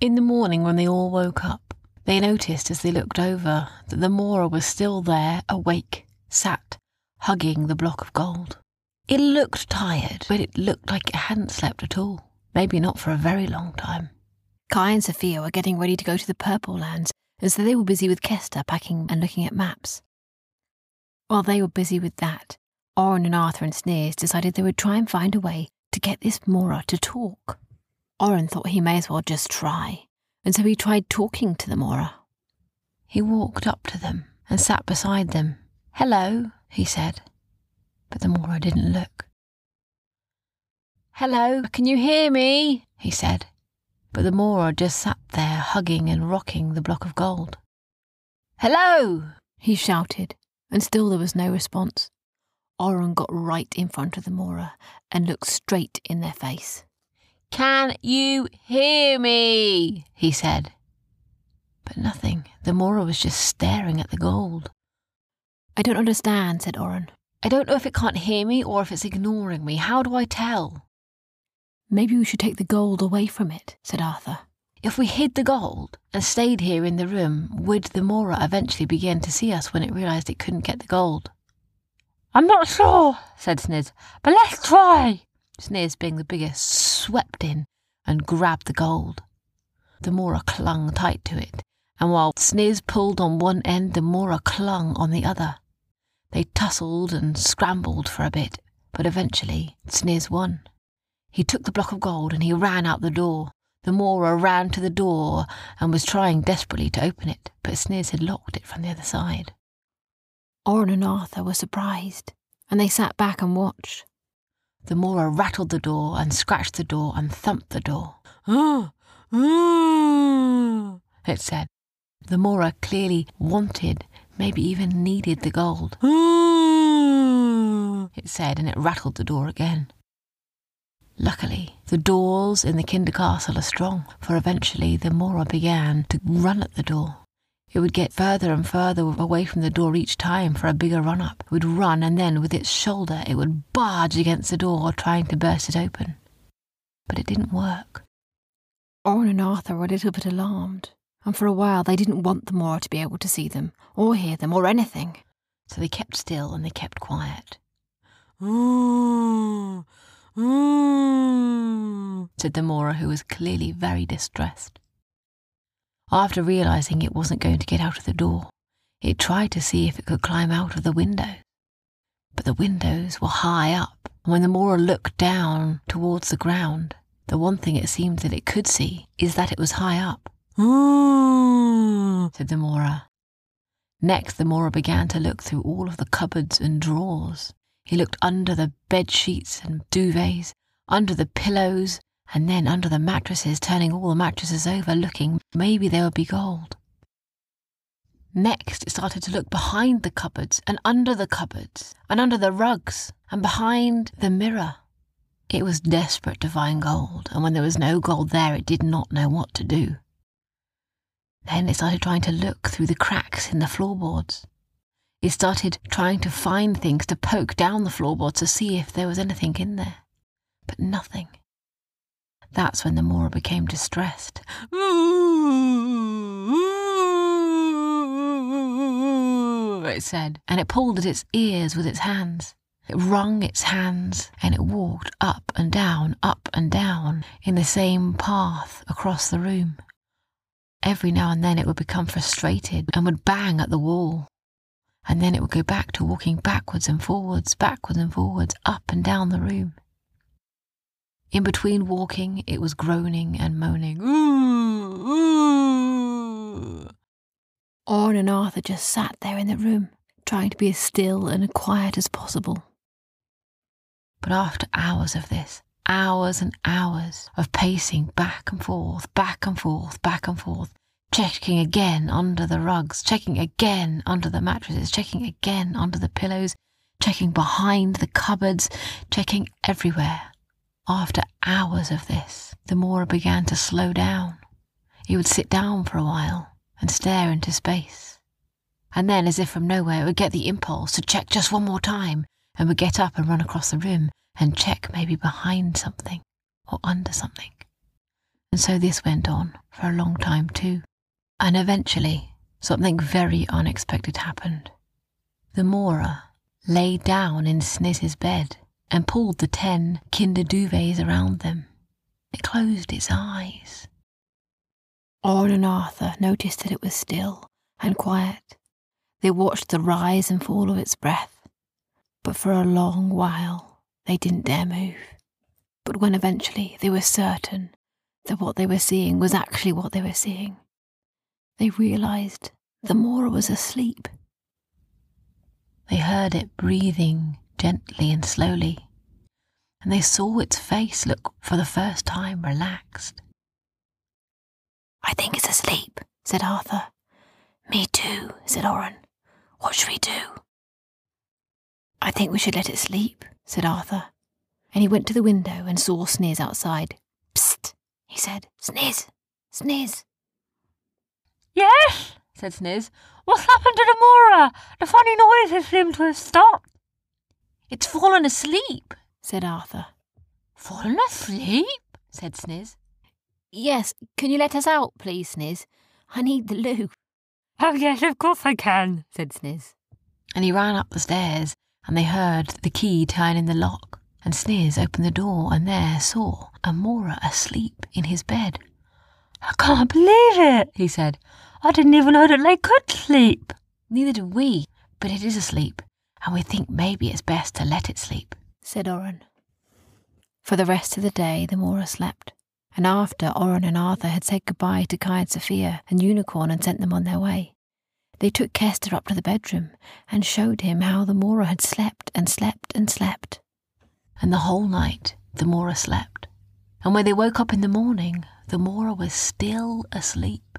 In the morning, when they all woke up, they noticed as they looked over that the Mora was still there, awake, sat, hugging the block of gold. It looked tired, but it looked like it hadn't slept at all. Maybe not for a very long time. Kai and Sophia were getting ready to go to the Purple Lands, and so they were busy with Kester packing and looking at maps. While they were busy with that, Oren and Arthur and Sniz decided they would try and find a way to get this Mora to talk. Oren thought he may as well just try, and so he tried talking to the Mora. He walked up to them and sat beside them. Hello, he said, but the Mora didn't look. Hello, can you hear me? he said, but the Mora just sat there hugging and rocking the block of gold. Hello, he shouted, and still there was no response. Oren got right in front of the Mora and looked straight in their face. Can you hear me? he said. But nothing. The Mora was just staring at the gold. I don't understand, said Oren. I don't know if it can't hear me or if it's ignoring me. How do I tell? Maybe we should take the gold away from it, said Arthur. If we hid the gold and stayed here in the room, would the Mora eventually begin to see us when it realised it couldn't get the gold? I'm not sure, said Sniz, but let's try. Sniz, being the biggest, swept in and grabbed the gold. The Mora clung tight to it, and while Sniz pulled on one end, the Mora clung on the other. They tussled and scrambled for a bit, but eventually Sniz won. He took the block of gold and he ran out the door. The Mora ran to the door and was trying desperately to open it, but Sniz had locked it from the other side. Oren and Arthur were surprised, and they sat back and watched. The Mora rattled the door and scratched the door and thumped the door. Ah, ah, it said. The Mora clearly wanted, maybe even needed the gold. Ah, it said, and it rattled the door again. Luckily, the doors in the Kinder Castle are strong, for eventually the Mora began to run at the door. It would get further and further away from the door each time for a bigger run up. It would run and then with its shoulder it would barge against the door trying to burst it open. But it didn't work. Oren and Arthur were a little bit alarmed, and for a while they didn't want the Mora to be able to see them, or hear them, or anything. So they kept still and they kept quiet. Ooh, ooh, said the Mora, who was clearly very distressed. After realizing it wasn't going to get out of the door, it tried to see if it could climb out of the window. But the windows were high up, and when the Mora looked down towards the ground, the one thing it seemed that it could see is that it was high up. Ooh, said the Mora. Next, the Mora began to look through all of the cupboards and drawers. He looked under the bed sheets and duvets, under the pillows, and then under the mattresses, turning all the mattresses over, looking maybe there would be gold. Next, it started to look behind the cupboards and under the cupboards and under the rugs and behind the mirror. It was desperate to find gold, and when there was no gold there, it did not know what to do. Then it started trying to look through the cracks in the floorboards. It started trying to find things to poke down the floorboards to see if there was anything in there. But nothing. That's when the Mora became distressed. It said, and it pulled at its ears with its hands. It wrung its hands and it walked up and down, up and down in the same path across the room. Every now and then it would become frustrated and would bang at the wall. And then it would go back to walking backwards and forwards, backwards and forwards, up and down the room. In between walking, it was groaning and moaning. Ooh, ooh. And Arthur just sat there in the room, trying to be as still and quiet as possible. But after hours of this, hours and hours of pacing back and forth, back and forth, back and forth, checking again under the rugs, checking again under the mattresses, checking again under the pillows, checking behind the cupboards, checking everywhere. After hours of this, the Mora began to slow down. He would sit down for a while and stare into space. And then, as if from nowhere, it would get the impulse to check just one more time and would get up and run across the room and check maybe behind something or under something. And so this went on for a long time too. And eventually, something very unexpected happened. The Mora lay down in Sniz's bed and pulled the ten kinder duvets around them. It closed its eyes. Oren and Arthur noticed that it was still and quiet. They watched the rise and fall of its breath, but for a long while they didn't dare move. But when eventually they were certain that what they were seeing was actually what they were seeing, they realized the Mora was asleep. They heard it breathing gently and slowly, and they saw its face look for the first time relaxed. I think it's asleep, said Arthur. Me too, said Oren. What should we do? I think we should let it sleep, said Arthur. And he went to the window and saw Sniz outside. Psst, he said. Sniz, Sniz. Yes, said Sniz. What's happened to the Mora? The funny noises seem to have stopped. It's fallen asleep, said Arthur. Fallen asleep? said Sniz. Yes, can you let us out, please, Sniz? I need the loo. Oh, yes, of course I can, said Sniz. And he ran up the stairs, and they heard the key turn in the lock. And Sniz opened the door and there saw Amora asleep in his bed. I can't believe it, he said. I didn't even know that they could sleep. Neither did we, but it is asleep, and we think maybe it's best to let it sleep, said Oren. For the rest of the day, the Mora slept, and after Oren and Arthur had said goodbye to Kai and Sophia and Unicorn and sent them on their way, they took Kester up to the bedroom and showed him how the Mora had slept and slept and slept. And the whole night the Mora slept. And when they woke up in the morning, the Mora was still asleep.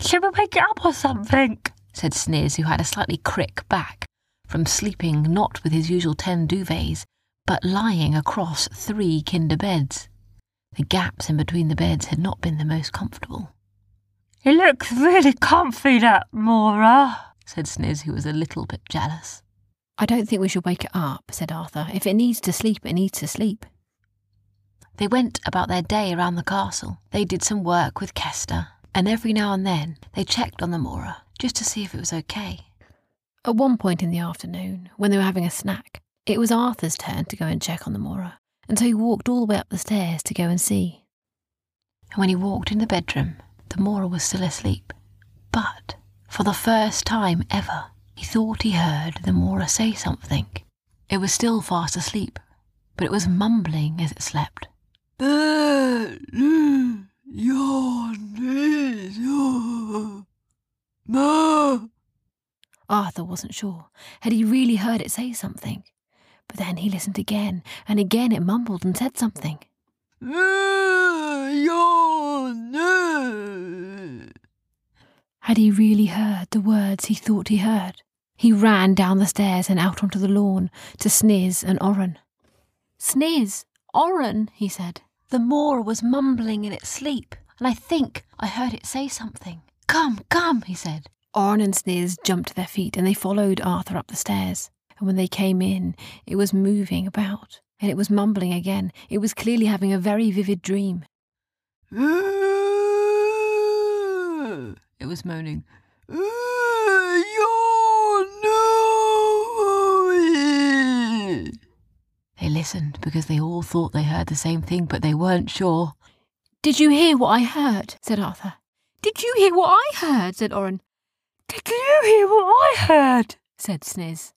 Should we wake it up or something? said Sniz, who had a slightly crick back from sleeping not with his usual ten duvets, but lying across three kinder beds. The gaps in between the beds had not been the most comfortable. It looks really comfy, that Mora, said Sniz, who was a little bit jealous. I don't think we should wake it up, said Arthur. If it needs to sleep, it needs to sleep. They went about their day around the castle. They did some work with Kester, and every now and then they checked on the Mora just to see if it was okay. At one point in the afternoon, when they were having a snack, it was Arthur's turn to go and check on the Mora, and so he walked all the way up the stairs to go and see. And when he walked in the bedroom, the Mora was still asleep. But, for the first time ever, he thought he heard the Mora say something. It was still fast asleep, but it was mumbling as it slept. Arthur wasn't sure. Had he really heard it say something? But then he listened again, and again it mumbled and said something. Had he really heard the words he thought he heard? He ran down the stairs and out onto the lawn to Sniz and Oren. Sniz, Oren, he said. The Mora was mumbling in its sleep, and I think I heard it say something. Come, come, he said. Oren and Sniz jumped to their feet and they followed Arthur up the stairs. And when they came in, it was moving about, and it was mumbling again. It was clearly having a very vivid dream. It was moaning. They listened because they all thought they heard the same thing, but they weren't sure. Did you hear what I heard? said Arthur. Did you hear what I heard? said Oren. Did you hear what I heard? said Sniz.